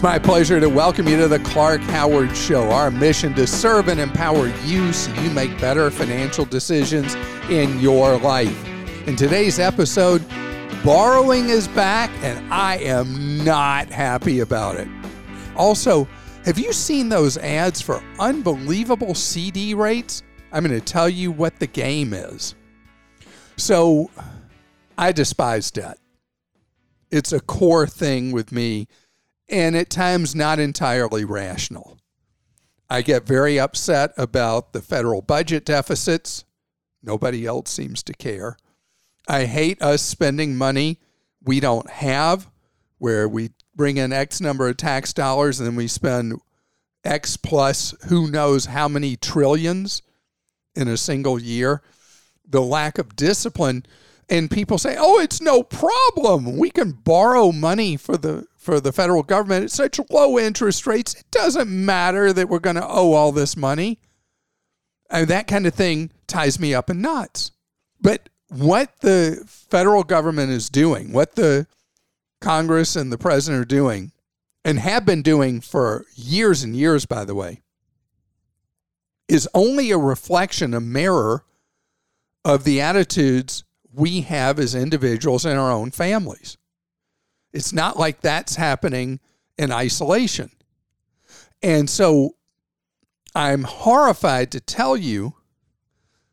It's my pleasure to welcome you to the Clark Howard Show. Our mission to serve and empower you so you make better financial decisions in your life. In today's episode, borrowing is back, and I am not happy about it. Also, have you seen those ads for unbelievable CD rates? I'm going to tell you what the game is. So, I despise debt. It's a core thing with me and at times not entirely rational. I get very upset about the federal budget deficits. Nobody else seems to care. I hate us spending money we don't have, where we bring in X number of tax dollars and then we spend X plus who knows how many trillions in a single year. The lack of discipline. And people say, oh, it's no problem. We can borrow money for the for the federal government at such low interest rates, it doesn't matter that we're going to owe all this money. And that kind of thing ties me up in knots. But what the federal government is doing, what the Congress and the president are doing, and have been doing for years and years, by the way, is only a reflection, a mirror of the attitudes we have as individuals in our own families. It's not like that's happening in isolation. And so I'm horrified to tell you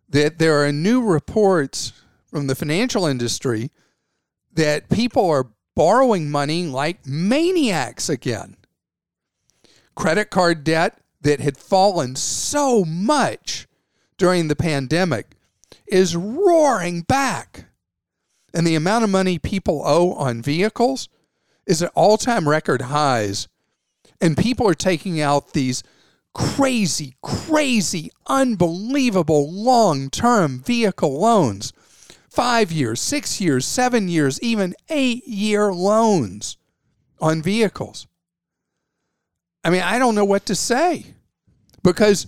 that there are new reports from the financial industry that people are borrowing money like maniacs again. Credit card debt that had fallen so much during the pandemic is roaring back and the amount of money people owe on vehicles is at all time record highs. And people are taking out these crazy, crazy, unbelievable long term vehicle loans five years, six years, seven years, even eight year loans on vehicles. I mean, I don't know what to say because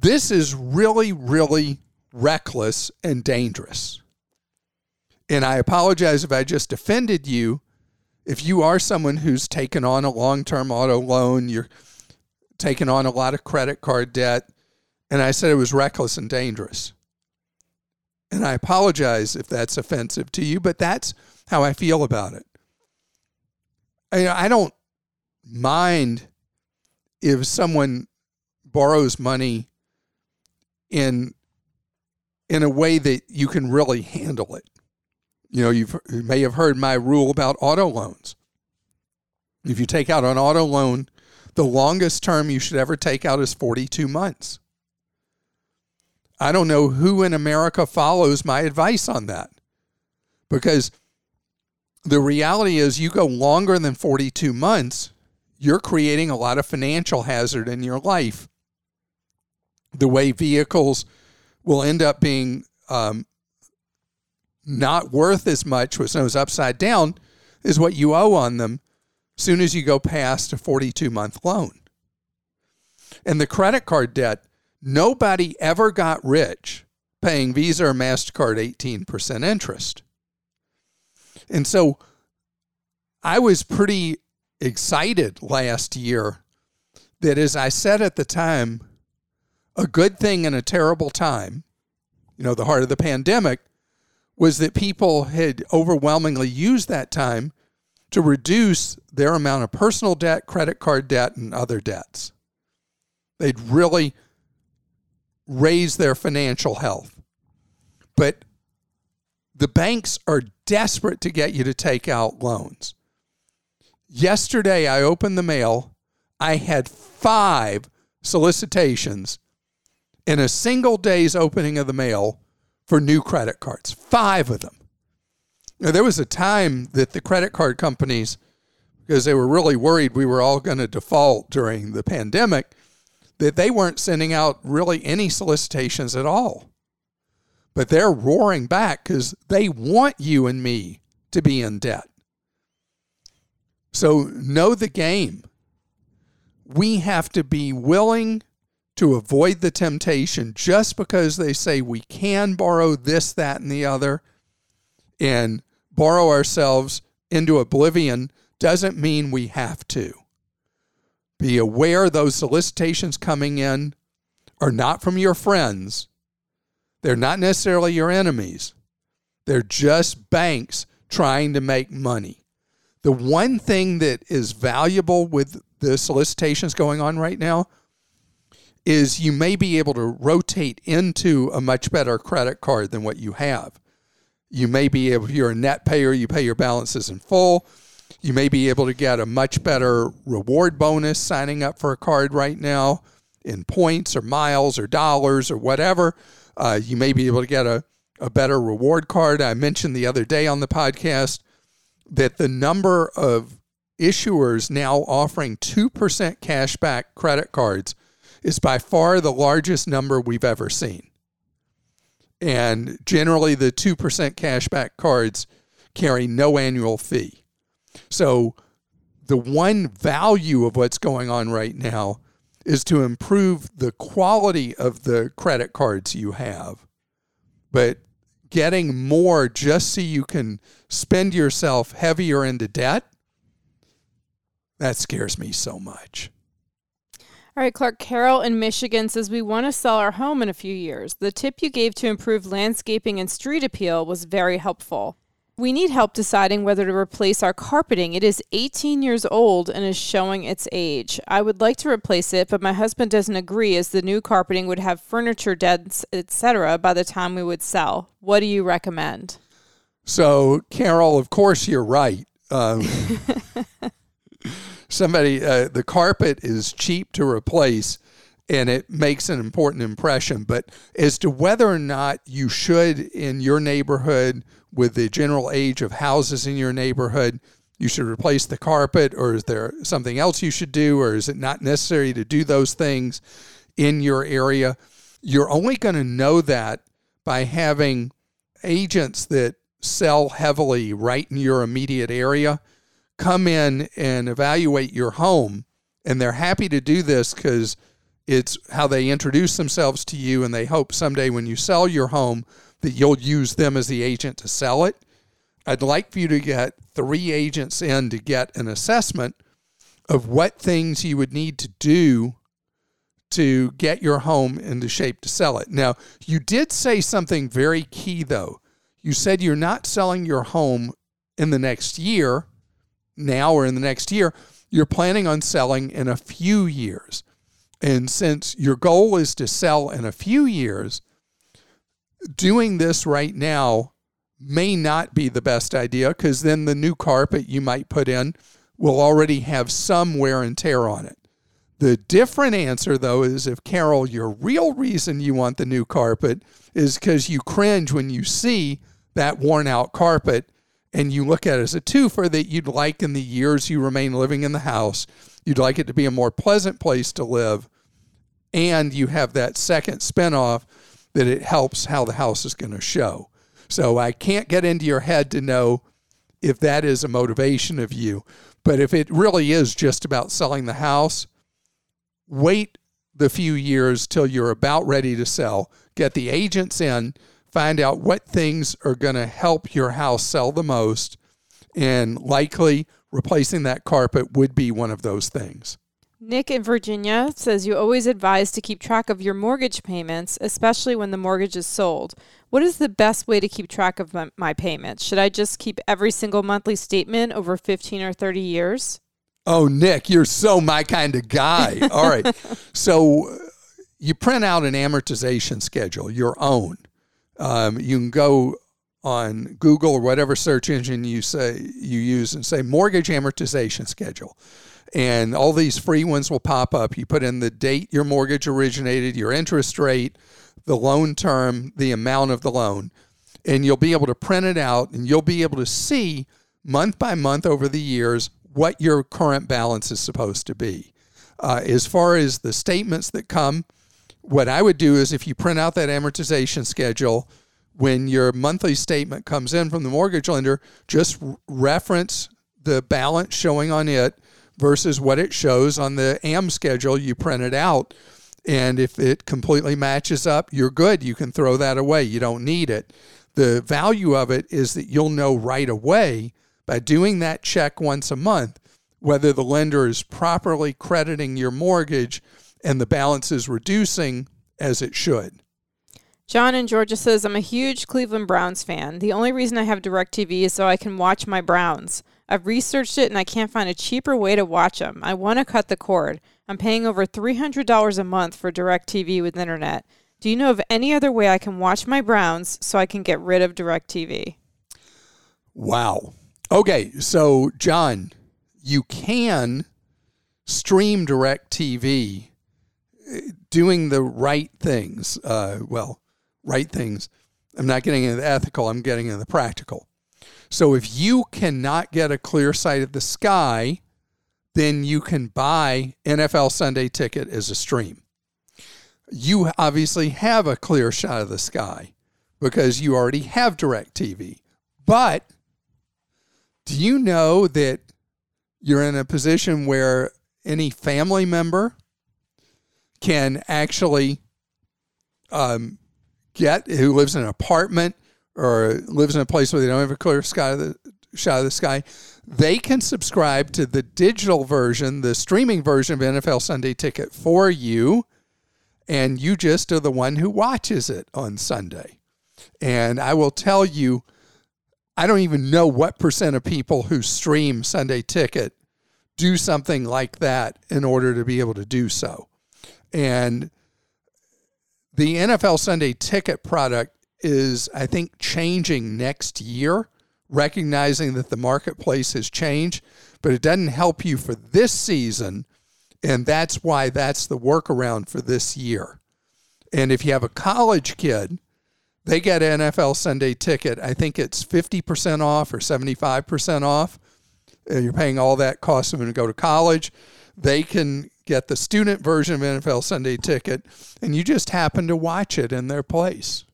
this is really, really reckless and dangerous. And I apologize if I just offended you. If you are someone who's taken on a long term auto loan, you're taking on a lot of credit card debt, and I said it was reckless and dangerous. And I apologize if that's offensive to you, but that's how I feel about it. I, I don't mind if someone borrows money in in a way that you can really handle it. You know, you may have heard my rule about auto loans. If you take out an auto loan, the longest term you should ever take out is 42 months. I don't know who in America follows my advice on that because the reality is you go longer than 42 months, you're creating a lot of financial hazard in your life. The way vehicles will end up being um, not worth as much with those upside down is what you owe on them soon as you go past a 42 month loan. And the credit card debt, nobody ever got rich paying Visa or MasterCard 18% interest. And so I was pretty excited last year that, as I said at the time, a good thing in a terrible time, you know, the heart of the pandemic, was that people had overwhelmingly used that time to reduce their amount of personal debt, credit card debt, and other debts. They'd really raised their financial health. But the banks are desperate to get you to take out loans. Yesterday, I opened the mail. I had five solicitations in a single day's opening of the mail for new credit cards, five of them. Now, there was a time that the credit card companies, because they were really worried we were all going to default during the pandemic, that they weren't sending out really any solicitations at all. But they're roaring back because they want you and me to be in debt. So know the game. We have to be willing to avoid the temptation just because they say we can borrow this, that, and the other and borrow ourselves into oblivion doesn't mean we have to. Be aware those solicitations coming in are not from your friends. They're not necessarily your enemies. They're just banks trying to make money. The one thing that is valuable with the solicitations going on right now is you may be able to rotate into a much better credit card than what you have. You may be able, if you're a net payer, you pay your balances in full. You may be able to get a much better reward bonus signing up for a card right now in points or miles or dollars or whatever. Uh, you may be able to get a, a better reward card. I mentioned the other day on the podcast that the number of issuers now offering 2% cashback credit cards is by far the largest number we've ever seen. And generally, the 2% cashback cards carry no annual fee. So, the one value of what's going on right now is to improve the quality of the credit cards you have. But getting more just so you can spend yourself heavier into debt, that scares me so much. All right, Clark Carroll in Michigan says we want to sell our home in a few years. The tip you gave to improve landscaping and street appeal was very helpful. We need help deciding whether to replace our carpeting. It is 18 years old and is showing its age. I would like to replace it, but my husband doesn't agree as the new carpeting would have furniture dents, etc. by the time we would sell. What do you recommend? So, Carol, of course you're right. Um, somebody, uh, the carpet is cheap to replace and it makes an important impression. But as to whether or not you should, in your neighborhood, with the general age of houses in your neighborhood, you should replace the carpet, or is there something else you should do, or is it not necessary to do those things in your area? You're only going to know that by having agents that sell heavily right in your immediate area come in and evaluate your home. And they're happy to do this because it's how they introduce themselves to you, and they hope someday when you sell your home that you'll use them as the agent to sell it. I'd like for you to get three agents in to get an assessment of what things you would need to do to get your home into shape to sell it. Now, you did say something very key, though. You said you're not selling your home in the next year, now or in the next year. You're planning on selling in a few years. And since your goal is to sell in a few years, doing this right now may not be the best idea because then the new carpet you might put in will already have some wear and tear on it. The different answer, though, is if Carol, your real reason you want the new carpet is because you cringe when you see that worn out carpet and you look at it as a twofer that you'd like in the years you remain living in the house. You'd like it to be a more pleasant place to live. And you have that second spinoff that it helps how the house is going to show. So I can't get into your head to know if that is a motivation of you. But if it really is just about selling the house, wait the few years till you're about ready to sell. Get the agents in, find out what things are going to help your house sell the most, and likely replacing that carpet would be one of those things. Nick in Virginia says you always advise to keep track of your mortgage payments, especially when the mortgage is sold. What is the best way to keep track of my, payments? Should I just keep every single monthly statement over 15 or 30 years? Oh, Nick, you're so my kind of guy. All right. so uh, you print out an amortization schedule, your own. Um, you can go on Google or whatever search engine you say you use and say mortgage amortization schedule and all these free ones will pop up. You put in the date your mortgage originated, your interest rate, the loan term, the amount of the loan. and you'll be able to print it out and you'll be able to see month by month over the years what your current balance is supposed to be. Uh, as far as the statements that come, what I would do is if you print out that amortization schedule, when your monthly statement comes in from the mortgage lender, just reference the balance showing on it versus what it shows on the AM schedule you printed out. And if it completely matches up, you're good. You can throw that away. You don't need it. The value of it is that you'll know right away by doing that check once a month whether the lender is properly crediting your mortgage and the balance is reducing as it should. John in Georgia says, I'm a huge Cleveland Browns fan. The only reason I have DirecTV is so I can watch my Browns. I've researched it and I can't find a cheaper way to watch them. I want to cut the cord. I'm paying over $300 a month for DirecTV with internet. Do you know of any other way I can watch my Browns so I can get rid of DirecTV? Wow. Okay, so John, you can stream DirecTV doing the right things. Uh, well, right things. I'm not getting into the ethical, I'm getting into the practical. So if you cannot get a clear sight of the sky, then you can buy NFL Sunday ticket as a stream. You obviously have a clear shot of the sky because you already have DirecTV. But do you know that you're in a position where any family member can actually um, get who lives in an apartment or lives in a place where they don't have a clear sky of the shot of the sky, they can subscribe to the digital version, the streaming version of NFL Sunday Ticket for you, and you just are the one who watches it on Sunday. And I will tell you, I don't even know what percent of people who stream Sunday Ticket do something like that in order to be able to do so. And the NFL Sunday Ticket product is, I think, changing next year, recognizing that the marketplace has changed, but it doesn't help you for this season. And that's why that's the workaround for this year. And if you have a college kid, they get an NFL Sunday ticket. I think it's 50% off or 75% off. You're paying all that cost of them to go to college. They can get the student version of NFL Sunday ticket, and you just happen to watch it in their place.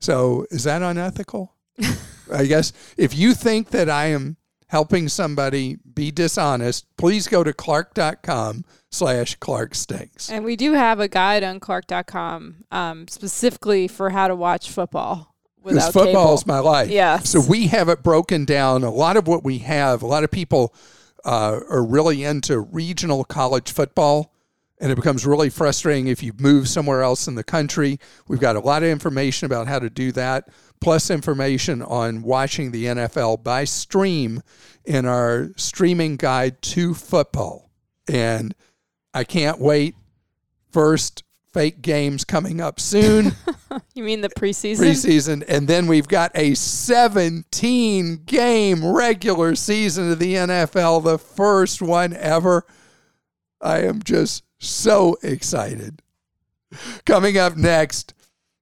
So is that unethical? I guess if you think that I am helping somebody be dishonest, please go to clark.com slash Clark Stinks. And we do have a guide on clark.com um, specifically for how to watch football. Because football cable. is my life. Yes. So we have it broken down. A lot of what we have, a lot of people uh, are really into regional college football. And it becomes really frustrating if you move somewhere else in the country. We've got a lot of information about how to do that, plus information on watching the NFL by stream in our streaming guide to football. And I can't wait. First fake games coming up soon. you mean the preseason? Preseason. And then we've got a 17 game regular season of the NFL, the first one ever. I am just so excited. Coming up next,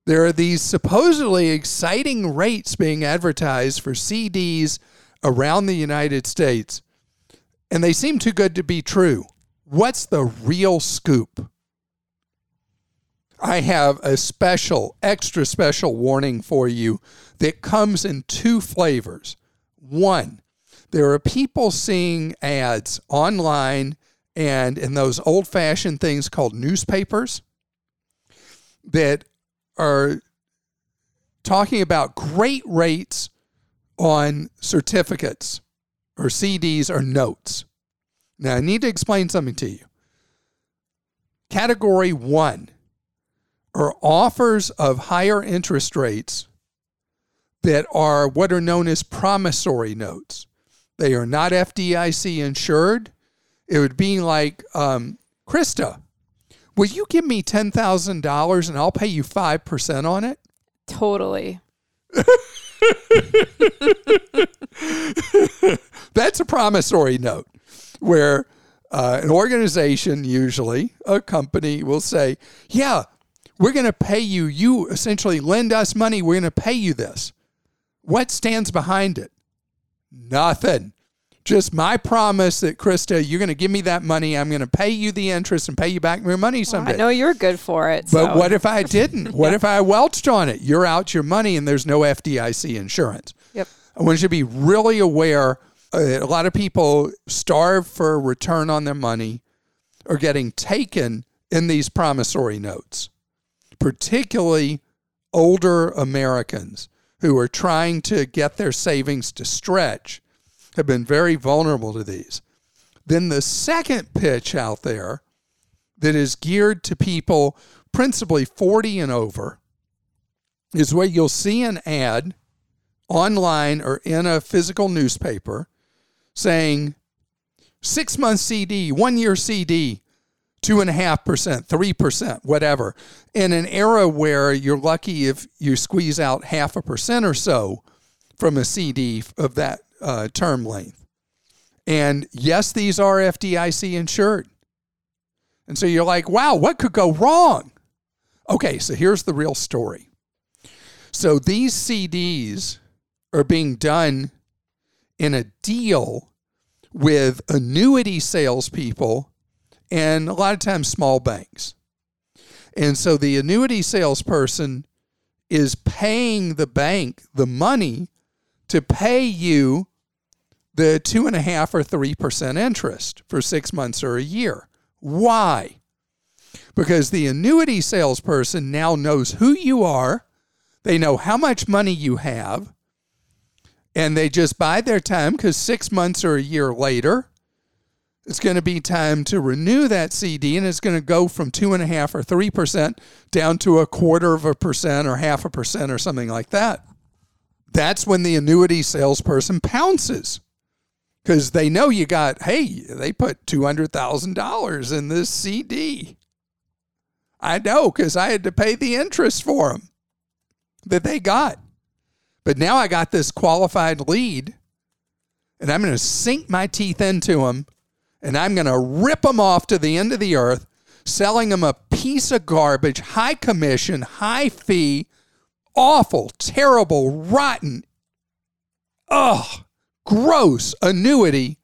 there are these supposedly exciting rates being advertised for CDs around the United States, and they seem too good to be true. What's the real scoop? I have a special, extra special warning for you that comes in two flavors. One, there are people seeing ads online and in those old fashioned things called newspapers that are talking about great rates on certificates or CDs or notes. Now, I need to explain something to you. Category one are offers of higher interest rates that are what are known as promissory notes. They are not FDIC insured. It would be like, um, Krista, will you give me $10,000 and I'll pay you 5% on it? Totally. That's a promissory note where uh, an organization, usually a company, will say, Yeah, we're going to pay you. You essentially lend us money. We're going to pay you this. What stands behind it? Nothing. Just my promise that Krista, you're going to give me that money. I'm going to pay you the interest and pay you back your money someday. Well, I know you're good for it. But so. what if I didn't? What yeah. if I welched on it? You're out your money and there's no FDIC insurance. Yep. I want you to be really aware. Uh, a lot of people starve for a return on their money or getting taken in these promissory notes, particularly older Americans who are trying to get their savings to stretch have been very vulnerable to these. Then the second pitch out there that is geared to people principally 40 and over is where you'll see an ad online or in a physical newspaper saying six month CD, one year CD, two and a half percent, three percent, whatever. In an era where you're lucky if you squeeze out half a percent or so from a CD of that uh, term length. And yes, these are FDIC insured. And so you're like, wow, what could go wrong? Okay, so here's the real story. So these CDs are being done in a deal with annuity salespeople and a lot of times small banks. And so the annuity salesperson is paying the bank the money to pay you the two and a half or three percent interest for six months or a year. Why? Because the annuity salesperson now knows who you are, they know how much money you have, and they just buy their time because six months or a year later, it's going to be time to renew that CD and it's going to go from two and a half or three percent down to a quarter of a percent or half a percent or something like that. That's when the annuity salesperson pounces because they know you got, hey, they put $200,000 in this CD. I know because I had to pay the interest for them that they got. But now I got this qualified lead and I'm going to sink my teeth into them and I'm going to rip them off to the end of the earth, selling them a piece of garbage, high commission, high fee, awful, terrible, rotten, ugh, gross annuity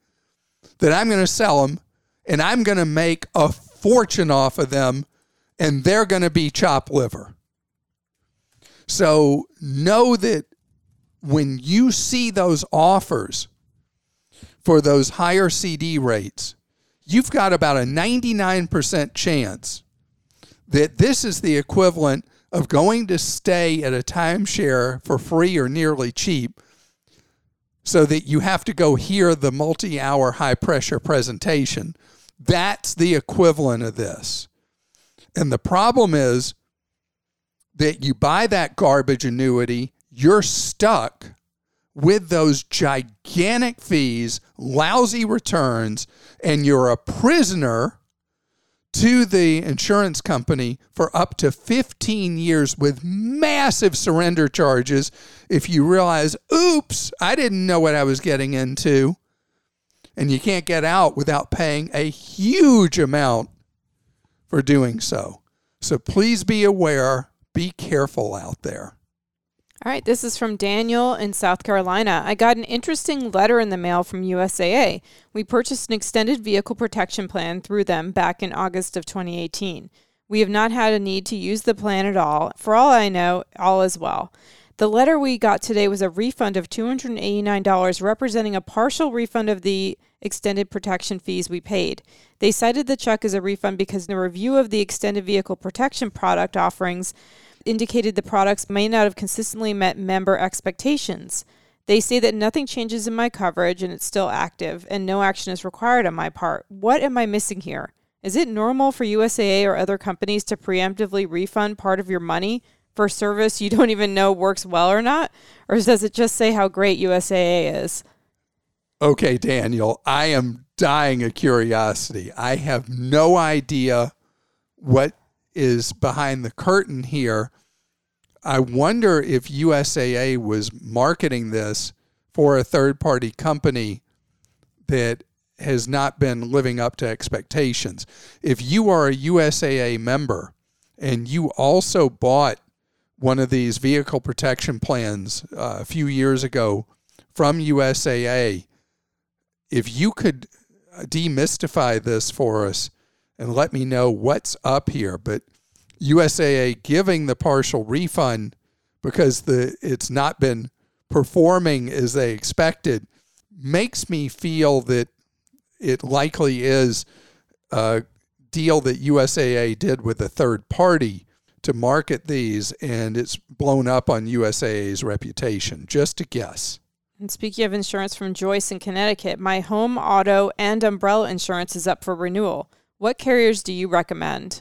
that I'm going to sell them and I'm going to make a fortune off of them and they're going to be chop liver. So know that when you see those offers for those higher CD rates, you've got about a 99% chance that this is the equivalent of going to stay at a timeshare for free or nearly cheap so that you have to go hear the multi hour high pressure presentation. That's the equivalent of this. And the problem is that you buy that garbage annuity, you're stuck with those gigantic fees, lousy returns, and you're a prisoner to the insurance company for up to 15 years with massive surrender charges if you realize, oops, I didn't know what I was getting into. And you can't get out without paying a huge amount for doing so. So please be aware, be careful out there. All right, this is from Daniel in South Carolina. I got an interesting letter in the mail from USAA. We purchased an extended vehicle protection plan through them back in August of 2018. We have not had a need to use the plan at all. For all I know, all is well. The letter we got today was a refund of $289, representing a partial refund of the extended protection fees we paid. They cited the check as a refund because the review of the extended vehicle protection product offerings indicated the products may not have consistently met member expectations. They say that nothing changes in my coverage and it's still active and no action is required on my part. What am I missing here? Is it normal for USAA or other companies to preemptively refund part of your money for service you don't even know works well or not? Or does it just say how great USAA is? Okay, Daniel, I am dying of curiosity. I have no idea what is behind the curtain here. I wonder if USAA was marketing this for a third party company that has not been living up to expectations. If you are a USAA member and you also bought one of these vehicle protection plans uh, a few years ago from USAA, if you could demystify this for us and let me know what's up here. But USAA giving the partial refund because the it's not been performing as they expected makes me feel that it likely is a deal that USAA did with a third party to market these, and it's blown up on USAA's reputation. Just a guess. And speaking of insurance from Joyce in Connecticut, my home, auto, and umbrella insurance is up for renewal. What carriers do you recommend?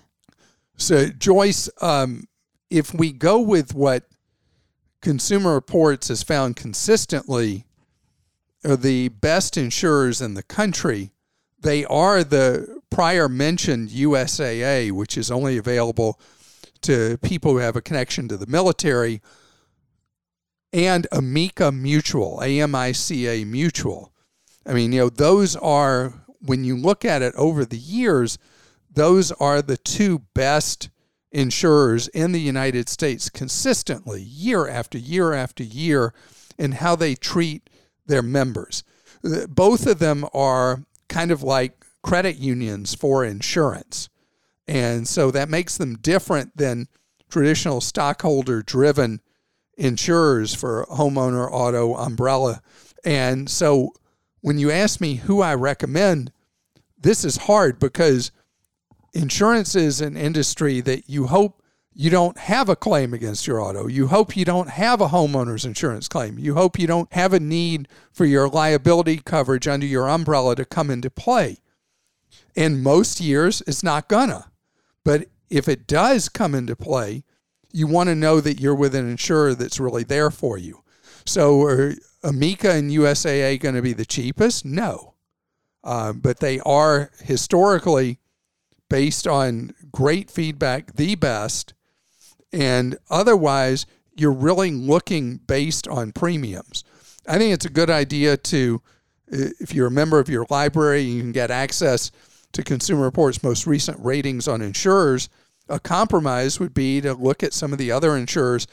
So, Joyce, um, if we go with what Consumer Reports has found consistently are the best insurers in the country, they are the prior mentioned USAA, which is only available to people who have a connection to the military, and Amica Mutual, AMICA Mutual. I mean, you know, those are, when you look at it over the years, those are the two best insurers in the United States consistently, year after year after year, in how they treat their members. Uh, both of them are kind of like credit unions for insurance. And so that makes them different than traditional stockholder driven insurers for homeowner, auto, umbrella. And so when you ask me who I recommend, this is hard because insurance is an industry that you hope you don't have a claim against your auto. You hope you don't have a homeowner's insurance claim. You hope you don't have a need for your liability coverage under your umbrella to come into play. In most years, it's not gonna. But if it does come into play, you want to know that you're with an insurer that's really there for you. So, Amica and USAA going to be the cheapest? No. Uh, but they are historically, based on great feedback, the best. And otherwise, you're really looking based on premiums. I think it's a good idea to, if you're a member of your library, you can get access to Consumer Reports' most recent ratings on insurers, a compromise would be to look at some of the other insurers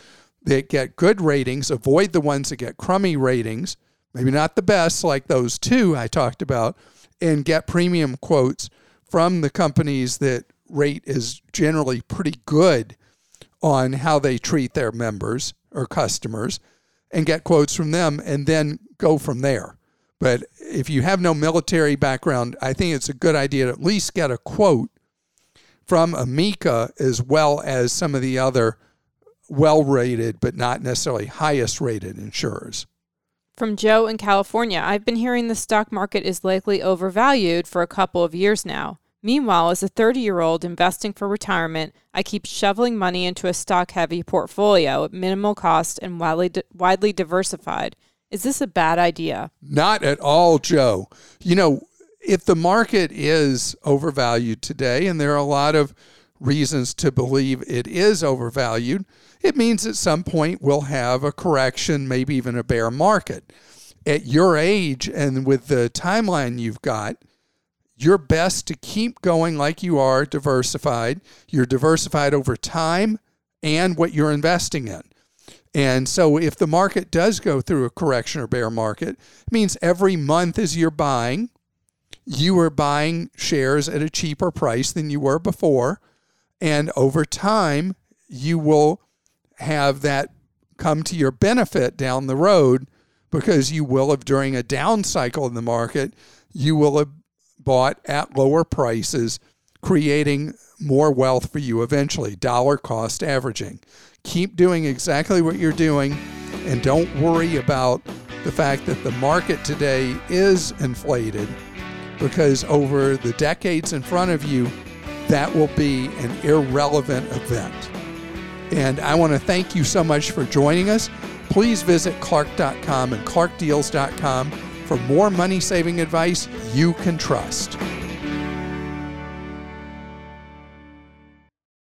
that get good ratings, avoid the ones that get crummy ratings, maybe not the best like those two I talked about, and get premium quotes from the companies that rate is generally pretty good on how they treat their members or customers and get quotes from them and then go from there. But if you have no military background, I think it's a good idea to at least get a quote from Amica as well as some of the other well rated, but not necessarily highest rated insurers. From Joe in California, I've been hearing the stock market is likely overvalued for a couple of years now. Meanwhile, as a 30 year old investing for retirement, I keep shoveling money into a stock heavy portfolio at minimal cost and widely, widely diversified. Is this a bad idea? Not at all, Joe. You know, if the market is overvalued today, and there are a lot of reasons to believe it is overvalued, it means at some point we'll have a correction, maybe even a bear market. At your age and with the timeline you've got, you're best to keep going like you are diversified. You're diversified over time and what you're investing in. And so if the market does go through a correction or bear market, it means every month as you're buying, you are buying shares at a cheaper price than you were before. And over time, you will have that come to your benefit down the road because you will have, during a down cycle in the market, you will have bought at lower prices, creating more wealth for you eventually, dollar cost averaging. Keep doing exactly what you're doing and don't worry about the fact that the market today is inflated because over the decades in front of you, that will be an irrelevant event. And I want to thank you so much for joining us. Please visit Clark.com and ClarkDeals.com for more money saving advice you can trust.